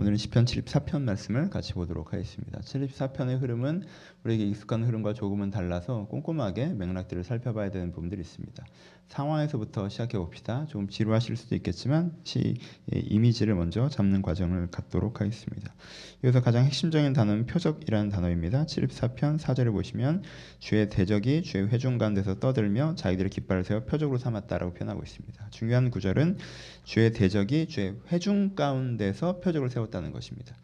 오늘은 시편 74편 말씀을 같이 보도록 하겠습니다. 74편의 흐름은 우리에게 익숙한 흐름과 조금은 달라서 꼼꼼하게 맥락들을 살펴봐야 되는 부분들이 있습니다. 상황에서부터 시작해 봅시다. 좀 지루하실 수도 있겠지만 시 이미지를 먼저 잡는 과정을 갖도록 하겠습니다. 여기서 가장 핵심적인 단어는 표적이라는 단어입니다. 74편 4절을 보시면 주의 대적이 주의 회중 가운데서 떠들며 자기들의 깃발을 세워 표적으로 삼았다라고 표현하고 있습니다. 중요한 구절은 주의 대적이 주의 회중 가운데서 표적을 세웠다는 것입니다.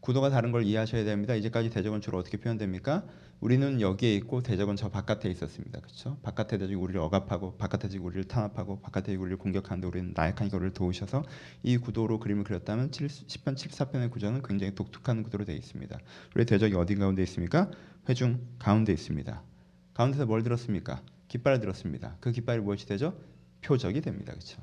구도가 다른 걸 이해하셔야 됩니다. 이제까지 대적은 주로 어떻게 표현됩니까? 우리는 여기에 있고 대적은 저 바깥에 있었습니다. 그렇죠? 바깥에 대적이 우리를 억압하고 바깥에 대적이 우리를 탄압하고 바깥에 우리를 공격하는데 우리는 나약하니까 우리를 도우셔서 이 구도로 그림을 그렸다면 10편 74편의 구조는 굉장히 독특한 구도로 되어 있습니다. 우리 대적이 어디 가운데 있습니까? 회중 가운데 있습니다. 가운데서 뭘 들었습니까? 깃발을 들었습니다. 그 깃발이 무엇이 되죠? 표적이 됩니다. 그렇죠?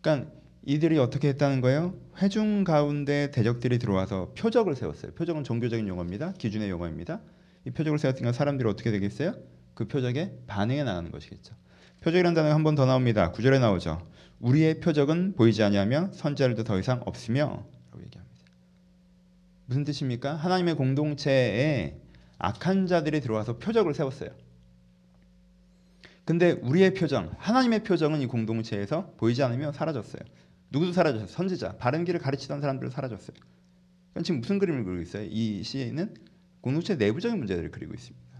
그러니까 이들이 어떻게 했다는 거예요? 회중 가운데 대적들이 들어와서 표적을 세웠어요. 표적은 종교적인 용어입니다. 기준의 용어입니다. 이 표적을 세웠으니까 사람들이 어떻게 되겠어요? 그 표적에 반응해 나가는 것이겠죠. 표적이라는 단어가 한 번 더 나옵니다. 구절에 나오죠. 우리의 표적은 보이지 아니하며 선지자들도 더 이상 없으며 라고 얘기합니다. 무슨 뜻입니까? 하나님의 공동체에 악한 자들이 들어와서 표적을 세웠어요. 근데 우리의 표정, 하나님의 표정은 이 공동체에서 보이지 않으며 사라졌어요. 누구도 사라졌어요. 선지자, 바른 길을 가르치던 사람들도 사라졌어요. 그러니까 지금 무슨 그림을 그리고 있어요? 이 시에는 공동체 내부적인 문제들을 그리고 있습니다.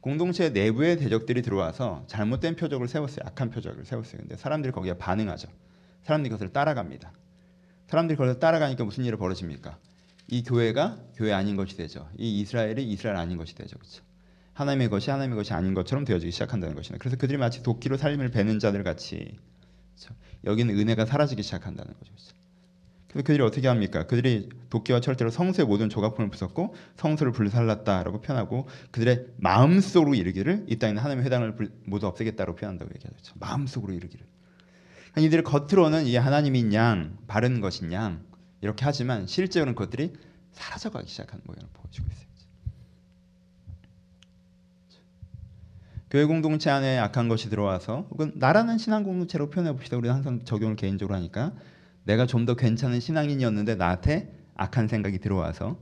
공동체 내부의 대적들이 들어와서 잘못된 표적을 세웠어요. 악한 표적을 세웠어요. 근데 사람들이 거기에 반응하죠. 사람들이 그것을 따라갑니다. 사람들이 그것을 따라가니까 무슨 일이 벌어집니까? 이 교회가 교회 아닌 것이 되죠. 이 이스라엘이 이스라엘 아닌 것이 되죠. 그렇죠? 하나님의 것이 하나님의 것이 아닌 것처럼 되어지기 시작한다는 것이니다 그래서 그들이 마치 도끼로 삶을 베는 자들 같이 그렇죠? 여기는 은혜가 사라지기 시작한다는 거죠. 그렇죠? 그래서 그들이 어떻게 합니까? 그들이 도끼와 철제로 성수의 모든 조각품을 부쉈고 성수를 불살랐다라고 표현하고 그들의 마음속으로 이르기를 이 땅에는 하나님의 회당을 모두 없애겠다고 표현한다고 얘기하죠. 마음속으로 이르기를. 그러니까 이들의 겉으로는 이 하나님인 양, 바른 것인 양 이렇게 하지만 실제로는 그것들이 사라져가기 시작하는 모양을 보여주고 있어요. 교회 공동체 안에 악한 것이 들어와서 혹은 나라는 신앙 공동체로 표현해 봅시다. 우리는 항상 적용을 개인적으로 하니까 내가 좀 더 괜찮은 신앙인이었는데 나한테 악한 생각이 들어와서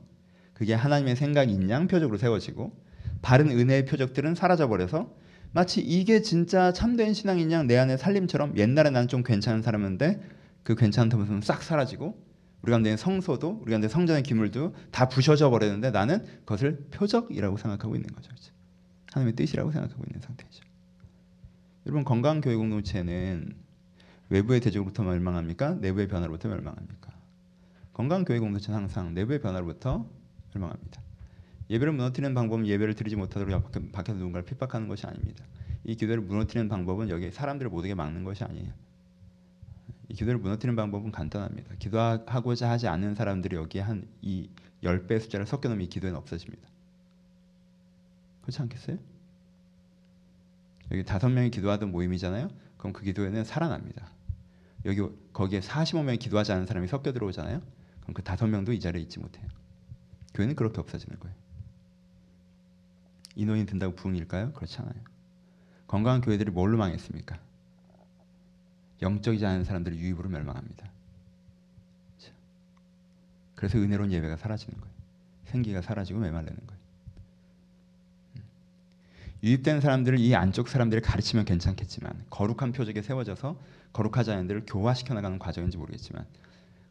그게 하나님의 생각인 양 표적으로 세워지고 바른 은혜의 표적들은 사라져 버려서 마치 이게 진짜 참된 신앙인 양 내 안에 살림처럼 옛날에 나는 좀 괜찮은 사람인데 그 괜찮은 모습은 싹 사라지고 우리 가운데 성소도 우리 가운데 성전의 기물도 다 부셔져 버렸는데 나는 그것을 표적이라고 생각하고 있는 거죠. 하나님의 뜻이라고 생각하고 있는 상태죠. 여러분 건강 교회 공동체는 외부의 대적으로부터 멸망합니까? 내부의 변화로부터 멸망합니까? 건강 교회 공동체는 항상 내부의 변화로부터 멸망합니다. 예배를 무너뜨리는 방법은 예배를 드리지 못하도록 밖에서 누군가를 핍박하는 것이 아닙니다. 이 기도를 무너뜨리는 방법은 여기 사람들을 못 오게 막는 것이 아니에요. 이 기도를 무너뜨리는 방법은 간단합니다. 기도하고자 하지 않는 사람들이 여기에 한 이 10배 숫자를 섞여 놓으면 이 기도는 없어집니다. 그렇지 않겠어요? 여기 다섯 명이 기도하던 모임이잖아요. 그럼 그 기도회는 살아납니다. 여기 거기에 45명이 기도하지 않은 사람이 섞여 들어오잖아요. 그럼 그 다섯 명도 이 자리에 있지 못해요. 교회는 그렇게 없어지는 거예요. 인원이 든다고 부흥일까요? 그렇지 않아요. 건강한 교회들이 뭘로 망했습니까? 영적이지 않은 사람들이 유입으로 멸망합니다. 그래서 은혜로운 예배가 사라지는 거예요. 생기가 사라지고 메말르는 거예요. 유입된 사람들을 이 안쪽 사람들을 가르치면 괜찮겠지만 거룩한 표적에 세워져서 거룩하지 않은 들을 교화시켜 나가는 과정인지 모르겠지만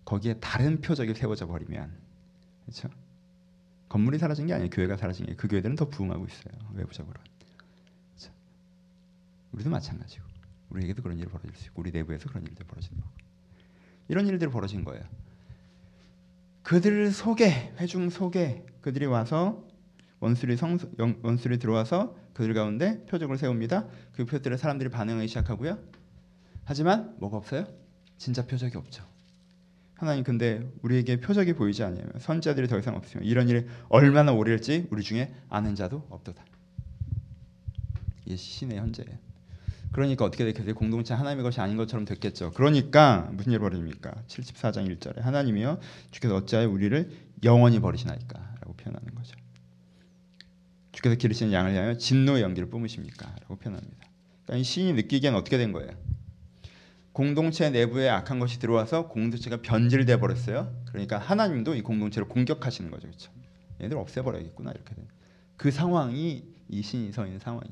거기에 다른 표적이 세워져 버리면 그렇죠? 건물이 사라진 게 아니에요. 교회가 사라진 게. 그 교회들은 더 부흥하고 있어요. 외부적으로. 그렇죠? 우리도 마찬가지고. 우리에게도 그런 일이 벌어질 수 있고 우리 내부에서 그런 일들이 벌어지는 거고. 이런 일들이 벌어진 거예요. 그들 속에 회중 속에 그들이 와서 원수리 성 원수리 들어와서 그들 가운데 표적을 세웁니다. 그 표들에 사람들이 반응하기 시작하고요. 하지만 뭐가 없어요? 진짜 표적이 없죠. 하나님 근데 우리에게 표적이 보이지 않으면 선자들이 더 이상 없으면 이런 일이 얼마나 오래일지 우리 중에 아는 자도 없도다. 이게 신의 현재예요. 그러니까 어떻게 됐겠어요? 공동체 하나님의 것이 아닌 것처럼 됐겠죠. 그러니까 무슨 일이 벌어집니까? 74장 1절에 하나님이여 주께서 어찌하여 우리를 영원히 버리시나이까라고 표현하는 거죠. 주께서 기르시는 양을 향하여 진노의 연기를 뿜으십니까? 라고 표현합니다. 그러니까 이 시인이 느끼기엔 어떻게 된 거예요? 공동체 내부에 악한 것이 들어와서 공동체가 변질돼 버렸어요. 그러니까 하나님도 이 공동체를 공격하시는 거죠, 그렇죠? 얘들 없애버려야겠구나 이렇게 된. 그 상황이 이 신이 서 있는 상황이.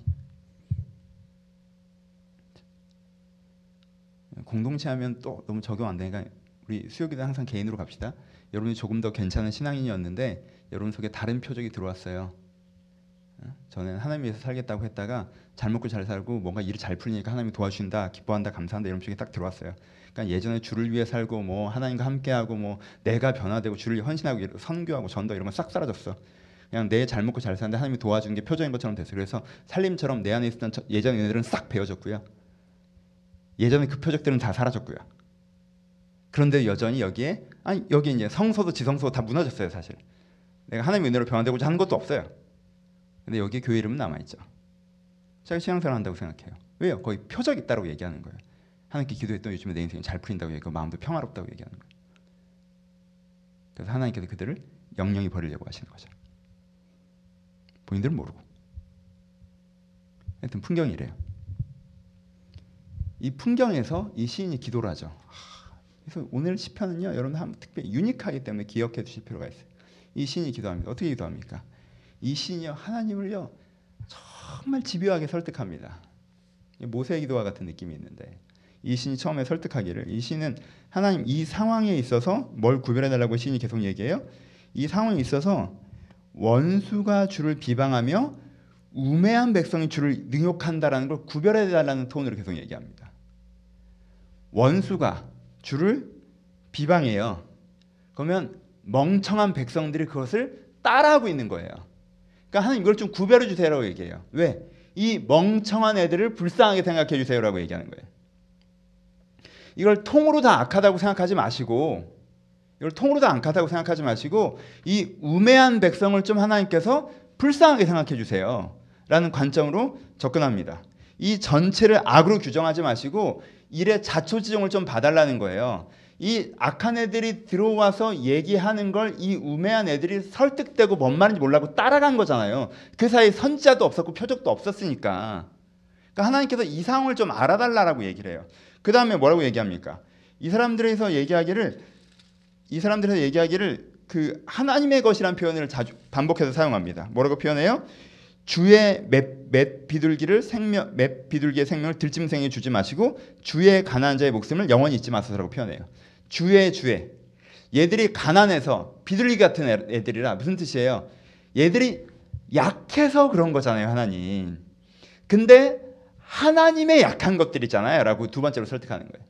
공동체 하면 또 너무 적용 안 되니까 우리 수요기도 항상 개인으로 갑시다. 여러분이 조금 더 괜찮은 신앙인이었는데 여러분 속에 다른 표적이 들어왔어요. 어? 저는 하나님 위해서 살겠다고 했다가 잘 먹고 잘 살고 뭔가 일이 잘 풀리니까 하나님이 도와주신다, 기뻐한다, 감사한다 이런 표적이 딱 들어왔어요. 그러니까 예전에 주를 위해 살고 뭐 하나님과 함께하고 뭐 내가 변화되고 주를 위해 헌신하고 선교하고 전도 이런 건 싹 사라졌어. 그냥 내 잘 먹고 잘 사는데 하나님이 도와주는 게 표적인 것처럼 됐어요. 그래서 살림처럼 내 안에 있었던 예전 은혜들은 싹 베어졌고요. 예전에 그 표적들은 다 사라졌고요. 그런데 여전히 여기에 아니 여기 이제 성소도 지성소도 다 무너졌어요 사실. 내가 하나님의 은혜로 변화되고자 하는 것도 없어요. 근데 여기 교회 이름은 남아 있죠. 제가 신앙생활 한다고 생각해요. 왜요? 거의 표적 있다고 얘기하는 거예요. 하나님께 기도했던 요즘에 내 인생이 잘 풀린다고 얘기하고 마음도 평화롭다고 얘기하는 거예요. 그래서 하나님께서 그들을 영영히 버리려고 하시는 거죠. 본인들은 모르고. 하여튼 풍경이래요. 이 풍경에서 이 시인이 기도를 하죠. 그래서 오늘 시편은요, 여러분 한 특별히 유니크하기 때문에 기억해 두실 필요가 있어요. 이 시인이 기도합니다. 어떻게 기도합니까? 이 시인이요, 하나님을요, 정말 집요하게 설득합니다. 모세 기도와 같은 느낌이 있는데 이 신이 처음에 설득하기를 이 신은 하나님 이 상황에 있어서 뭘 구별해 달라고 신이 계속 얘기해요. 이 상황에 있어서 원수가 주를 비방하며 우매한 백성이 주를 능욕한다라는 걸 구별해 달라는 톤으로 계속 얘기합니다. 원수가 주를 비방해요. 그러면 멍청한 백성들이 그것을 따라하고 있는 거예요. 그러니까 하나님 이걸 좀 구별해 주세요라고 얘기해요. 왜? 이 멍청한 애들을 불쌍하게 생각해 주세요라고 얘기하는 거예요. 이걸 통으로 다 악하다고 생각하지 마시고 이걸 통으로 다 악하다고 생각하지 마시고 이 우매한 백성을 좀 하나님께서 불쌍하게 생각해 주세요. 라는 관점으로 접근합니다. 이 전체를 악으로 규정하지 마시고 일의 자초지종을 좀 봐달라는 거예요. 이 악한 애들이 들어와서 얘기하는 걸 이 우매한 애들이 설득되고 뭔 말인지 몰라고 따라간 거잖아요. 그 사이 선지자도 없었고 표적도 없었으니까. 그러니까 하나님께서 이 상황을 좀 알아달라라고 얘기를 해요. 그 다음에 뭐라고 얘기합니까? 이 사람들에서 얘기하기를 이 사람들에서 얘기하기를 그 하나님의 것이란 표현을 자주 반복해서 사용합니다. 뭐라고 표현해요? 주의 맷, 맷 비둘기를 생명 맷 비둘기의 생명을 들짐승에 주지 마시고 주의 가난한 자의 목숨을 영원히 잊지 마소서라고 표현해요. 주의 주의 얘들이 가난해서 비둘기 같은 애들이라 무슨 뜻이에요? 얘들이 약해서 그런 거잖아요, 하나님. 근데 하나님의 약한 것들이잖아요. 라고 두 번째로 설득하는 거예요.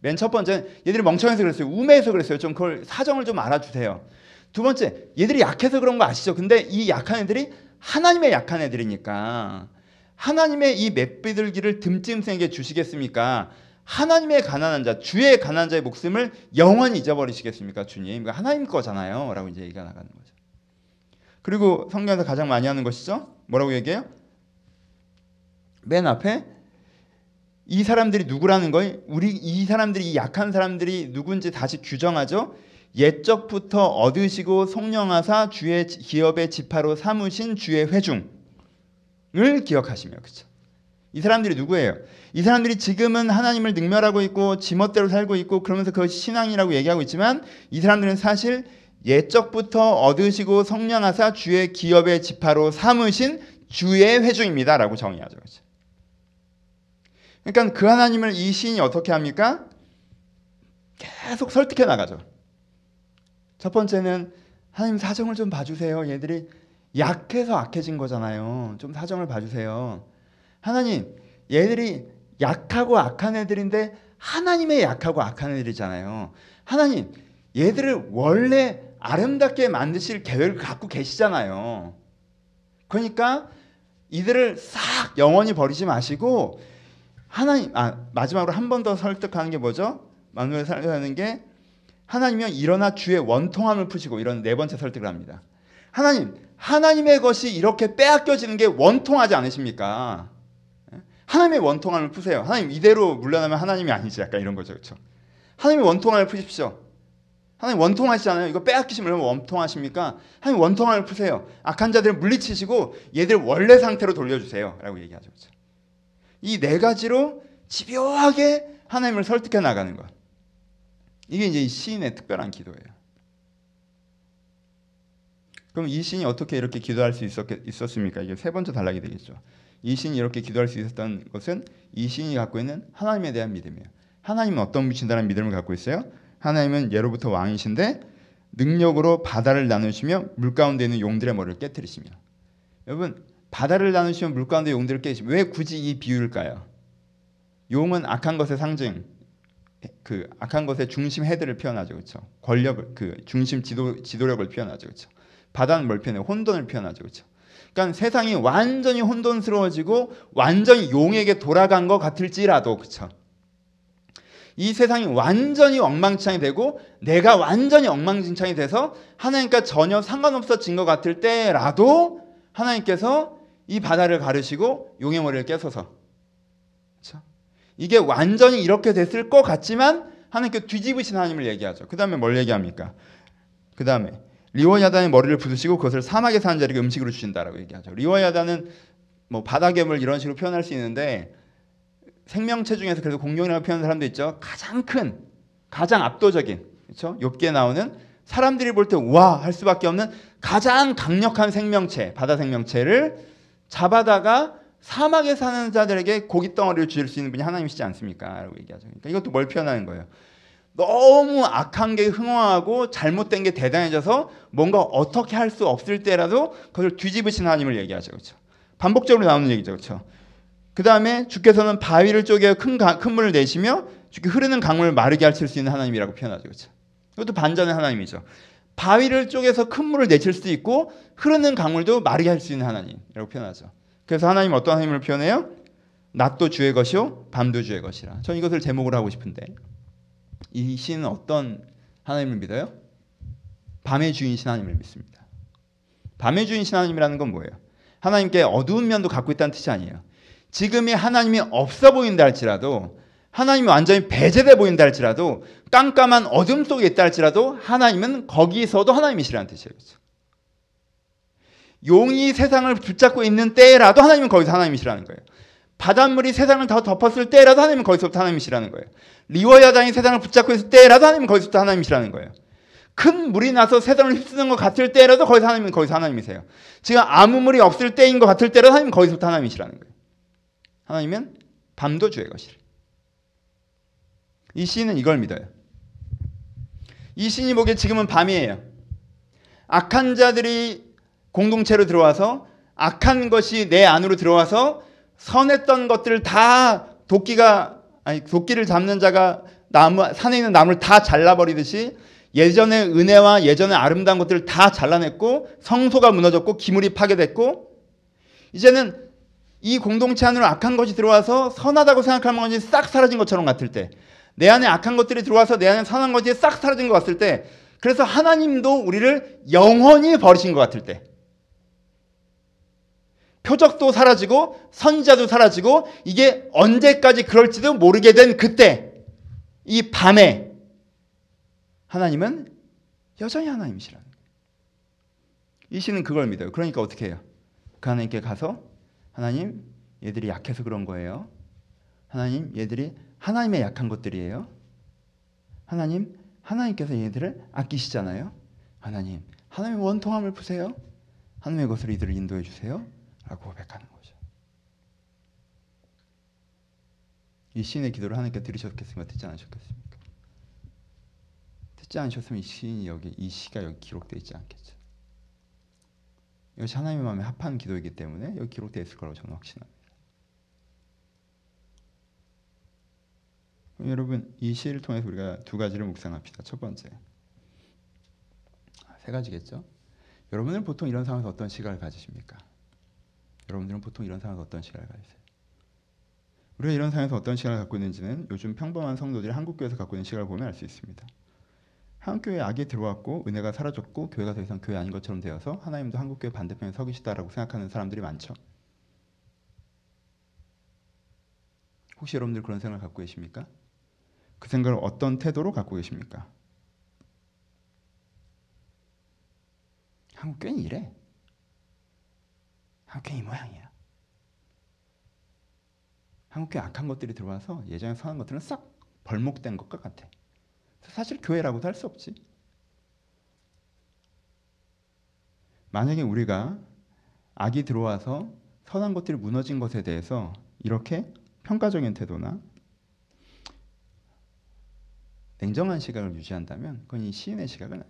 맨 첫 번째는 얘들이 멍청해서 그랬어요. 우매해서 그랬어요. 좀 그걸 사정을 좀 알아주세요. 두 번째, 얘들이 약해서 그런 거 아시죠? 근데 이 약한 애들이 하나님의 약한 애들이니까 하나님의 이 맷비둘기를 듬찜생에게 주시겠습니까? 하나님의 가난한 자, 주의 가난한 자의 목숨을 영원히 잊어버리시겠습니까, 주님? 그러니까 하나님 거잖아요. 라고 이제 얘기가 나가는 거죠. 그리고 성경에서 가장 많이 하는 것이죠. 뭐라고 얘기해요? 맨 앞에 이 사람들이 누구라는 걸 우리 이 사람들이 이 약한 사람들이 누군지 다시 규정하죠. 옛적부터 얻으시고 성령하사 주의 기업의 지파로 삼으신 주의 회중을 기억하시며 그렇죠. 이 사람들이 누구예요? 이 사람들이 지금은 하나님을 능멸하고 있고 지멋대로 살고 있고 그러면서 그것이 신앙이라고 얘기하고 있지만 이 사람들은 사실 옛적부터 얻으시고 성령하사 주의 기업의 지파로 삼으신 주의 회중입니다라고 정의하죠. 그렇죠? 그러니까 그 하나님을 이 시인이 어떻게 합니까? 계속 설득해 나가죠. 첫 번째는 하나님 사정을 좀 봐주세요. 얘들이 약해서 악해진 거잖아요. 좀 사정을 봐주세요. 하나님, 얘들이 약하고 악한 애들인데 하나님의 약하고 악한 애들이잖아요. 하나님, 얘들을 원래 아름답게 만드실 계획을 갖고 계시잖아요. 그러니까 이들을 싹 영원히 버리지 마시고 하나님 아 마지막으로 한 번 더 설득하는 게 뭐죠? 마누엘 설득하는 게 하나님이 일어나 주의 원통함을 푸시고 이런 네 번째 설득을 합니다. 하나님 하나님의 것이 이렇게 빼앗겨지는 게 원통하지 않으십니까? 예? 하나님의 원통함을 푸세요. 하나님 이대로 물러나면 하나님이 아니지 약간 이런 거죠, 그렇죠? 하나님의 원통함을 푸십시오. 하나님 원통하시잖아요. 이거 빼앗기시면 원통하십니까? 하나님 원통함을 푸세요. 악한 자들을 물리치시고 얘들 원래 상태로 돌려주세요. 라고 얘기하죠. 그렇죠? 이 네 가지로 집요하게 하나님을 설득해 나가는 것. 이게 이제 이 시인의 특별한 기도예요. 그럼 이 시인이 어떻게 이렇게 기도할 수 있었겠, 있었습니까? 이게 세 번째 단락이 되겠죠. 이 시인이 이렇게 기도할 수 있었던 것은 이 시인이 갖고 있는 하나님에 대한 믿음이에요. 하나님은 어떤 분이신다는 믿음을 갖고 있어요? 하나님은 예로부터 왕이신데 능력으로 바다를 나누시며 물 가운데 있는 용들의 머리를 깨뜨리시며 여러분 바다를 나누시며 물 가운데 용들을 깨시며 왜 굳이 이 비유일까요? 용은 악한 것의 상징, 그 악한 것의 중심 헤드를 표현하죠, 그렇죠? 권력을 그 중심 지도 지도력을 표현하죠, 그렇죠? 바다는 뭘 표현해? 혼돈을 표현하죠, 그렇죠? 그러니까 세상이 완전히 혼돈스러워지고 완전히 용에게 돌아간 것 같을지라도, 그렇죠? 이 세상이 완전히 엉망진창이 되고 내가 완전히 엉망진창이 돼서 하나님과 전혀 상관없어진 것 같을 때라도 하나님께서 이 바다를 가르시고 용의 머리를 깨서서? 이게 완전히 이렇게 됐을 것 같지만 하나님께 뒤집으신 하나님을 얘기하죠. 그 다음에 뭘 얘기합니까? 그 다음에 리워야단의 머리를 부수시고 그것을 사막에 사는 자에게 음식으로 주신다라고 얘기하죠. 리워야단은 뭐 바다괴물 이런 식으로 표현할 수 있는데 생명체 중에서 그래도 공룡이라고 표현하는 사람도 있죠. 가장 큰, 가장 압도적인, 그렇죠? 욥기에 나오는 사람들이 볼 때 와 할 수밖에 없는 가장 강력한 생명체, 바다 생명체를 잡아다가 사막에 사는 자들에게 고기 덩어리를 주실 수 있는 분이 하나님이시지 않습니까? 라고 얘기하죠. 그러니까 이것도 뭘 표현하는 거예요? 너무 악한 게 흥황하고 잘못된 게 대단해져서 뭔가 어떻게 할 수 없을 때라도 그걸 뒤집으신 하나님을 얘기하죠. 그렇죠? 반복적으로 나오는 얘기죠. 그렇죠? 그 다음에 주께서는 바위를 쪼개 큰, 큰 물을 내시며 주께 흐르는 강물을 마르게 하실 수 있는 하나님이라고 표현하죠. 그렇죠? 이것도 반전의 하나님이죠. 바위를 쪼개서 큰 물을 내칠 수도 있고 흐르는 강물도 마르게 할 수 있는 하나님이라고 표현하죠. 그래서 하나님 어떤 하나님을 표현해요? 낮도 주의 것이요 밤도 주의 것이라. 전 이것을 제목으로 하고 싶은데 이 시는 어떤 하나님을 믿어요? 밤의 주인신 하나님을 믿습니다. 밤의 주인신 하나님이라는 건 뭐예요? 하나님께 어두운 면도 갖고 있다는 뜻이 아니에요. 지금이 하나님이 없어 보인다 할지라도 하나님이 완전히 배제돼 보인다 할지라도 깜깜한 어둠 속에 있다 할지라도 하나님은 거기서도 하나님이시라는 뜻이에요. 그렇죠? 용이 세상을 붙잡고 있는 때라도 하나님은 거기서 하나님이시라는 거예요. 바닷물이 세상을 더 덮었을 때라도 하나님은 거기서부터 하나님이시라는 거예요. 리워야단이 세상을 붙잡고 있을 때라도 하나님은 거기서부터 하나님이시라는 거예요. 큰 물이 나서 세상을 휩쓰는 것 같을 때라도 거기서 하나님은 거기서 하나님이세요. 지금 아무 물이 없을 때인 것 같을 때라도 하나님은 거기서부터 하나님이시라는 거예요. 하나님은 밤도 주의 것이라. 이 시인은 이걸 믿어요. 이 시인이 보기에 지금은 밤이에요. 악한 자들이 공동체로 들어와서 악한 것이 내 안으로 들어와서 선했던 것들을 다 도끼가 아니 도끼를 잡는 자가 나무 산에 있는 나무를 다 잘라버리듯이 예전의 은혜와 예전의 아름다운 것들을 다 잘라냈고 성소가 무너졌고 기물이 파괴됐고 이제는 이 공동체 안으로 악한 것이 들어와서 선하다고 생각하는 것이 싹 사라진 것처럼 같을 때, 내 안에 악한 것들이 들어와서 내 안에 선한 것이 싹 사라진 것 같을 때, 그래서 하나님도 우리를 영원히 버리신 것 같을 때, 표적도 사라지고 선자도 사라지고 이게 언제까지 그럴지도 모르게 된 그때, 이 밤에 하나님은 여전히 하나님이시라는 거예요. 이 시는 그걸 믿어요. 그러니까 어떻게 해요? 그 하나님께 가서 하나님 얘들이 약해서 그런 거예요. 하나님 얘들이 하나님의 약한 것들이에요. 하나님 하나님께서 얘들을 아끼시잖아요. 하나님 하나님의 원통함을 푸세요. 하나님의 것으로 이들을 인도해 주세요. 라고 고백하는 거죠. 이 시인의 기도를 하나님께 들으셨겠습니까? 듣지 않으셨겠습니까? 듣지 않으셨으면 이 시인이 여기 이 시가 여기 기록되어 있지 않겠죠. 이것이 하나님의 마음에 합한 기도이기 때문에 여기 기록되어 있을 거라고 저는 확신합니다. 여러분 이 시를 통해서 우리가 두 가지를 묵상합시다. 첫 번째 세 가지겠죠. 여러분은 보통 이런 상황에서 어떤 시간을 가지십니까? 여러분들은 보통 이런 상황에서 어떤 시간을 가지세요? 우리가 이런 상황에서 어떤 시간을 갖고 있는지는 요즘 평범한 성도들이 한국 교회에서 갖고 있는 시간을 보면 알 수 있습니다. 한국 교회에 악이 들어왔고 은혜가 사라졌고 교회가 더 이상 교회 아닌 것처럼 되어서 하나님도 한국 교회 반대편에 서 계시다라고 생각하는 사람들이 많죠. 혹시 여러분들 그런 생각을 갖고 계십니까? 그 생각을 어떤 태도로 갖고 계십니까? 한국 교회는 이래. 한국교회 이 모양이야. 한국교회 악한 것들이 들어와서 예전에 선한 것들은 싹 벌목된 것과 같아. 사실 교회라고도 할 수 없지. 만약에 우리가 악이 들어와서 선한 것들이 무너진 것에 대해서 이렇게 평가적인 태도나 냉정한 시각을 유지한다면 그건 이 시인의 시각은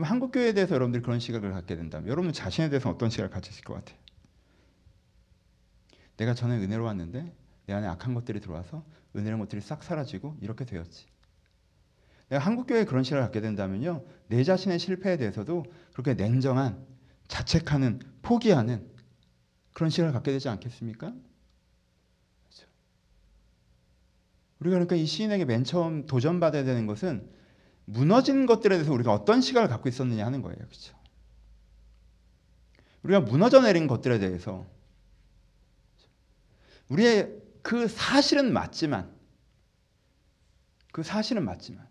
한국 교회에 대해서 여러분들이 그런 시각을 갖게 된다면 여러분 자신에 대해서 어떤 시각을 가지실 것 같아요? 내가 전에 은혜로 왔는데 내 안에 악한 것들이 들어와서 은혜란 것들이 싹 사라지고 이렇게 되었지. 내가 한국 교회에 그런 시각을 갖게 된다면요, 내 자신의 실패에 대해서도 그렇게 냉정한 자책하는 포기하는 그런 시각을 갖게 되지 않겠습니까? 그렇죠. 우리가 그러니까 이 시인에게 맨 처음 도전받아야 되는 것은 무너진 것들에 대해서 우리가 어떤 시각을 갖고 있었느냐 하는 거예요. 그렇죠? 우리가 무너져 내린 것들에 대해서 우리의 그 사실은 맞지만 그 사실은 맞지만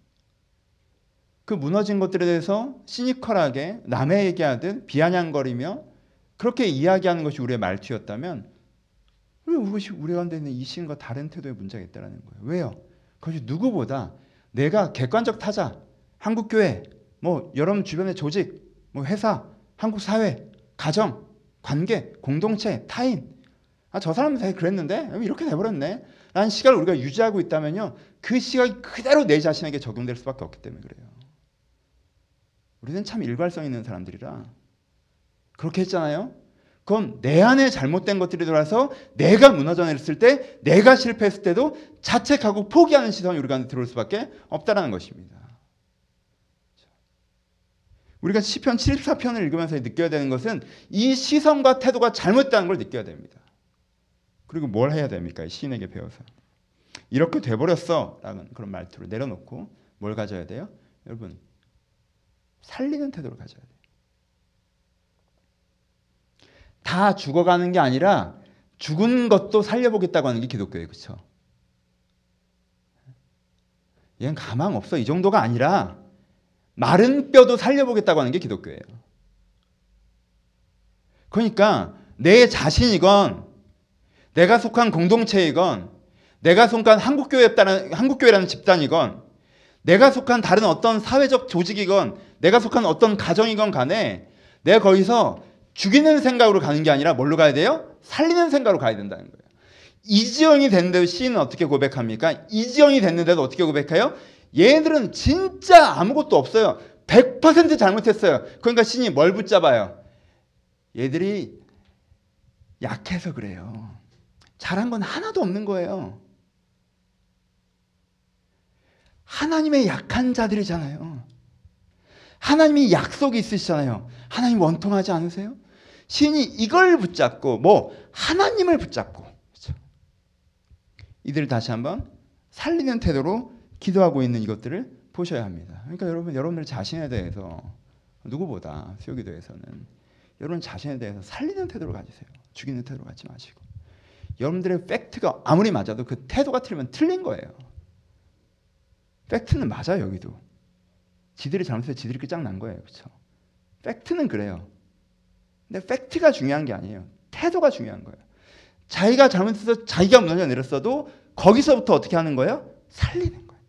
그 무너진 것들에 대해서 시니컬하게 남의 얘기하듯 비아냥거리며 그렇게 이야기하는 것이 우리의 말투였다면 그것이 우리 가운데 있는 이 시인과 다른 태도의 문제가 있다는 거예요. 왜요? 그것이 누구보다 내가 객관적 타자, 한국 교회, 뭐 여러분 주변의 조직, 뭐 회사, 한국 사회, 가정, 관계, 공동체, 타인. 아, 저 사람은 다 그랬는데 이렇게 돼버렸네. 라는 시각을 우리가 유지하고 있다면요. 그 시각이 그대로 내 자신에게 적용될 수밖에 없기 때문에 그래요. 우리는 참 일괄성 있는 사람들이라 그렇게 했잖아요. 그건 내 안에 잘못된 것들이 들어와서 내가 무너져 내렸을 때, 내가 실패했을 때도 자책하고 포기하는 시선이 우리 가운데 들어올 수밖에 없다라는 것입니다. 우리가 시편 74편을 읽으면서 느껴야 되는 것은 이 시선과 태도가 잘못된 걸 느껴야 됩니다. 그리고 뭘 해야 됩니까? 시인에게 배워서. 이렇게 돼버렸어. 라는 그런 말투를 내려놓고 뭘 가져야 돼요? 여러분, 살리는 태도를 가져야 돼요. 다 죽어가는 게 아니라 죽은 것도 살려보겠다고 하는 게 기독교예요. 그렇죠? 얘는 가망 없어. 이 정도가 아니라 마른 뼈도 살려보겠다고 하는 게 기독교예요. 그러니까 내 자신이건 내가 속한 공동체이건 내가 속한 한국교회라는, 한국교회라는 집단이건 내가 속한 다른 어떤 사회적 조직이건 내가 속한 어떤 가정이건 간에 내가 거기서 죽이는 생각으로 가는 게 아니라 뭘로 가야 돼요? 살리는 생각으로 가야 된다는 거예요. 이지영이 됐는데도 시인은 어떻게 고백합니까? 이지영이 됐는데도 어떻게 고백해요? 얘들은 진짜 아무것도 없어요. 100% 잘못했어요. 그러니까 신이 뭘 붙잡아요? 얘들이 약해서 그래요. 잘한 건 하나도 없는 거예요. 하나님의 약한 자들이잖아요. 하나님이 약속이 있으시잖아요. 하나님 원통하지 않으세요? 신이 이걸 붙잡고 뭐 하나님을 붙잡고 그렇죠? 이들 다시 한번 살리는 태도로 기도하고 있는 이것들을 보셔야 합니다. 그러니까 여러분 여러분들 자신에 대해서 누구보다 수요 기도에서는 여러분 자신에 대해서 살리는 태도를 가지세요. 죽이는 태도를 갖지 마시고 여러분들의 팩트가 아무리 맞아도 그 태도가 틀리면 틀린 거예요. 팩트는 맞아요 여기도. 지들이 잘못해서 지들이 끝장난 거예요. 그렇죠? 팩트는 그래요. 근데 팩트가 중요한 게 아니에요. 태도가 중요한 거예요. 자기가 잘못해서 자기가 무너져 내렸어도 거기서부터 어떻게 하는 거예요? 살리는 거예요.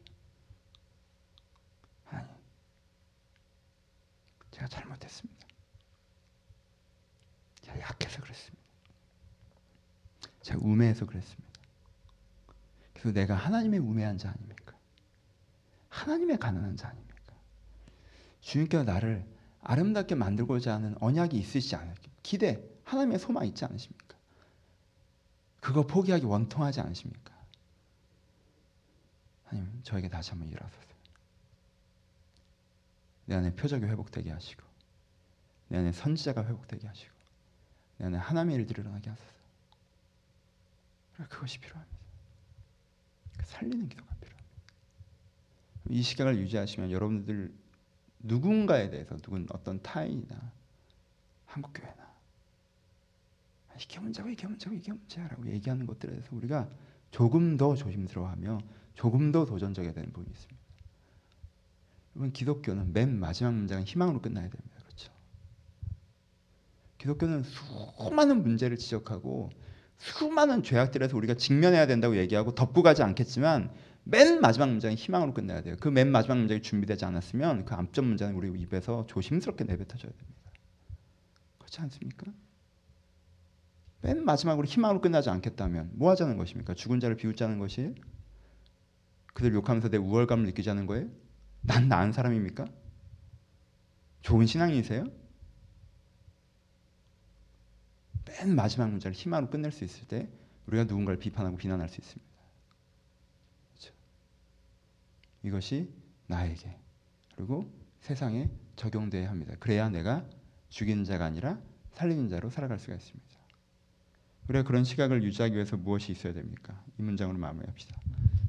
제가 잘못했습니다. 제가 약해서 그랬습니다. 제가 우매해서 그랬습니다. 그래서 내가 하나님의 우매한 자 아닙니까? 하나님의 가난한 자 아닙니까? 주님께서 나를 아름답게 만들고자 하는 언약이 있으시지 않을까? 기대, 하나님의 소망 있지 않으십니까? 그거 포기하기 원통하지 않으십니까? 하나님, 저에게 다시 한번 일하소서. 내 안에 표적이 회복되게 하시고, 내 안에 선지자가 회복되게 하시고, 내 안에 하나님의 일들이 일어나게 하소서. 그것이 필요합니다. 그 살리는 기도가 필요합니다. 이 시각을 유지하시면 여러분들 누군가에 대해서 누군 어떤 타인이나 한국 교회나 이게 문제고 이게 문제고 이게 문제라고 얘기하는 것들에 대해서 우리가 조금 더 조심스러워하며 조금 더 도전적이어야 되는 부분이 있습니다. 여러분 기독교는 맨 마지막 문장은 희망으로 끝나야 됩니다. 그렇죠? 기독교는 수많은 문제를 지적하고 수많은 죄악들에서 우리가 직면해야 된다고 얘기하고 덮고 가지 않겠지만 맨 마지막 문장이 희망으로 끝나야 돼요. 그 맨 마지막 문장이 준비되지 않았으면 그 앞전 문장은 우리 입에서 조심스럽게 내뱉어줘야 됩니다. 그렇지 않습니까? 맨 마지막으로 희망으로 끝나지 않겠다면 뭐 하자는 것입니까? 죽은 자를 비웃자는 것이 그들 욕하면서 내 우월감을 느끼자는 거예요? 난 나은 사람입니까? 좋은 신앙이세요? 맨 마지막 문장을 희망으로 끝낼 수 있을 때 우리가 누군가를 비판하고 비난할 수 있습니다. 그렇죠? 이것이 나에게 그리고 세상에 적용돼야 합니다. 그래야 내가 죽이는 자가 아니라 살리는 자로 살아갈 수가 있습니다. 우리가 그런 시각을 유지하기 위해서 무엇이 있어야 됩니까? 이 문장으로 마무리합시다.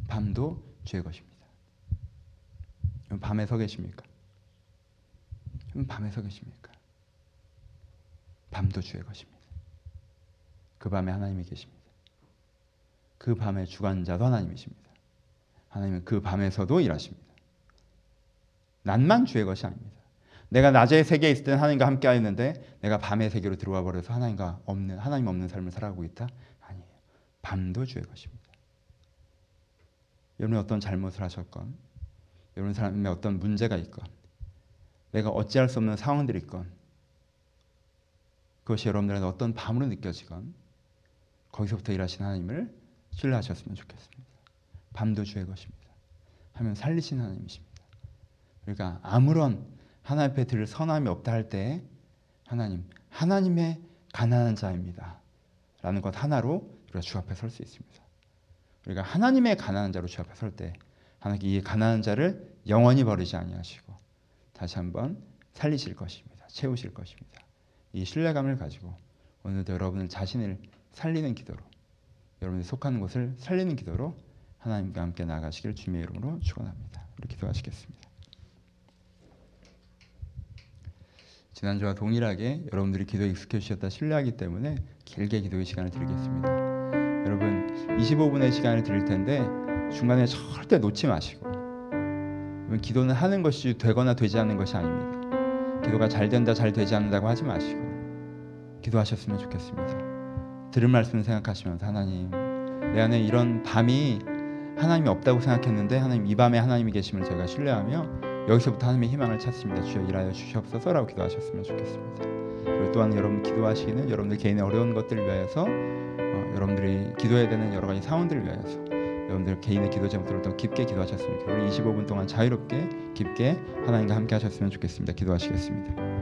밤도 주의 것입니다. 밤에 서 계십니까? 밤에 서 계십니까? 밤도 주의 것입니다. 그 밤에 하나님이 계십니다. 그 밤의 주관자도 하나님이십니다. 하나님은 그 밤에서도 일하십니다. 낮만 주의 것이 아닙니다. 내가 낮의 세계에 있을 때는 하나님과 함께 하였는데 내가 밤의 세계로 들어와 버려서 하나님과 없는 하나님 없는 삶을 살아가고 있다? 아니에요. 밤도 주의 것입니다. 여러분이 어떤 잘못을 하셨건 여러분 사람의 어떤 문제가 있건 내가 어찌할 수 없는 상황들이 있건 그것이 여러분들한테 어떤 밤으로 느껴지건 거기서부터 일하신 하나님을 신뢰하셨으면 좋겠습니다. 밤도 주의 것입니다. 하면 살리신 하나님이십니다. 그러니까 아무런 하나님 앞에 들 선함이 없다 할 때 하나님, 하나님의 가난한 자입니다. 라는 것 하나로 우리가 주 앞에 설 수 있습니다. 우리가 하나님의 가난한 자로 주 앞에 설 때 하나님께 이 가난한 자를 영원히 버리지 아니하시고 다시 한번 살리실 것입니다. 채우실 것입니다. 이 신뢰감을 가지고 오늘도 여러분을 자신을 살리는 기도로 여러분이 속하는 곳을 살리는 기도로 하나님과 함께 나가시길 주님의 이름으로 축원합니다. 우리 기도하시겠습니다. 지난주와 동일하게 여러분들이 기도에 익숙해지셨다 신뢰하기 때문에 길게 기도의 시간을 드리겠습니다. 여러분 25분의 시간을 드릴 텐데 중간에 절대 놓지 마시고 기도는 하는 것이 되거나 되지 않는 것이 아닙니다. 기도가 잘 된다 잘 되지 않는다고 하지 마시고 기도하셨으면 좋겠습니다. 들은 말씀을 생각하시면서 하나님 내 안에 이런 밤이 하나님이 없다고 생각했는데 하나님 이 밤에 하나님이 계심을 제가 신뢰하며 여기서부터 하나님의 희망을 찾습니다. 주여 일하여 주시옵소서라고 기도하셨으면 좋겠습니다. 그리고 또한 여러분 기도하시는 여러분들 개인의 어려운 것들을 위하여서 어, 여러분들이 기도해야 되는 여러 가지 상황들을 위하여서 여러분들 개인의 기도 제목들을 더 깊게 기도하셨으면. 우리 25분 동안 자유롭게 깊게 하나님과 함께 하셨으면 좋겠습니다. 기도하시겠습니다.